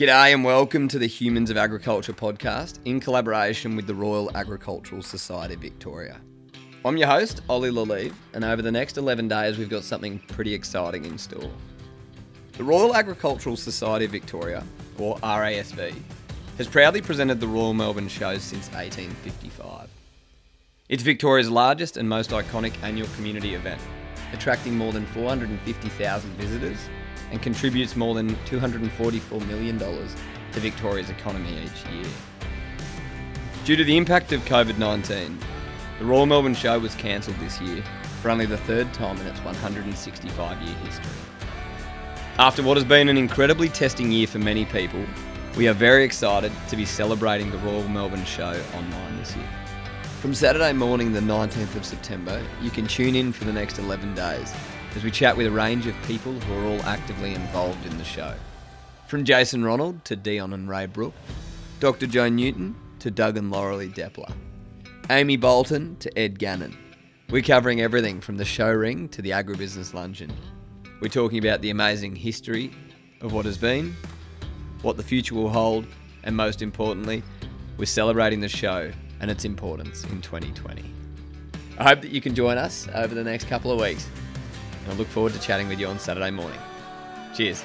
G'day and welcome to the Humans of Agriculture podcast in collaboration with the Royal Agricultural Society Victoria. I'm your host, Ollie Lalive, and over the next 11 days, we've got something pretty exciting in store. The Royal Agricultural Society Victoria, or RASV, has proudly presented the Royal Melbourne Shows since 1855. It's Victoria's largest and most iconic annual community event, attracting more than 450,000 visitors and contributes more than $244 million to Victoria's economy each year. Due to the impact of COVID 19, the Royal Melbourne Show was cancelled this year for only the third time in its 165 year history. After what has been an incredibly testing year for many people, we are very excited to be celebrating the Royal Melbourne Show online this year. From Saturday morning, the 19th of September, you can tune in for the next 11 days as we chat with a range of people who are all actively involved in the show. From Jason Ronald to Dion and Ray Brook, Dr. Joe Newton to Doug and Laurelie Depler, Amy Bolton to Ed Gannon. We're covering everything from the show ring to the agribusiness luncheon. We're talking about the amazing history of what has been, what the future will hold, and most importantly, we're celebrating the show and its importance in 2020. I hope that you can join us over the next couple of weeks and I look forward to chatting with you on Saturday morning. Cheers.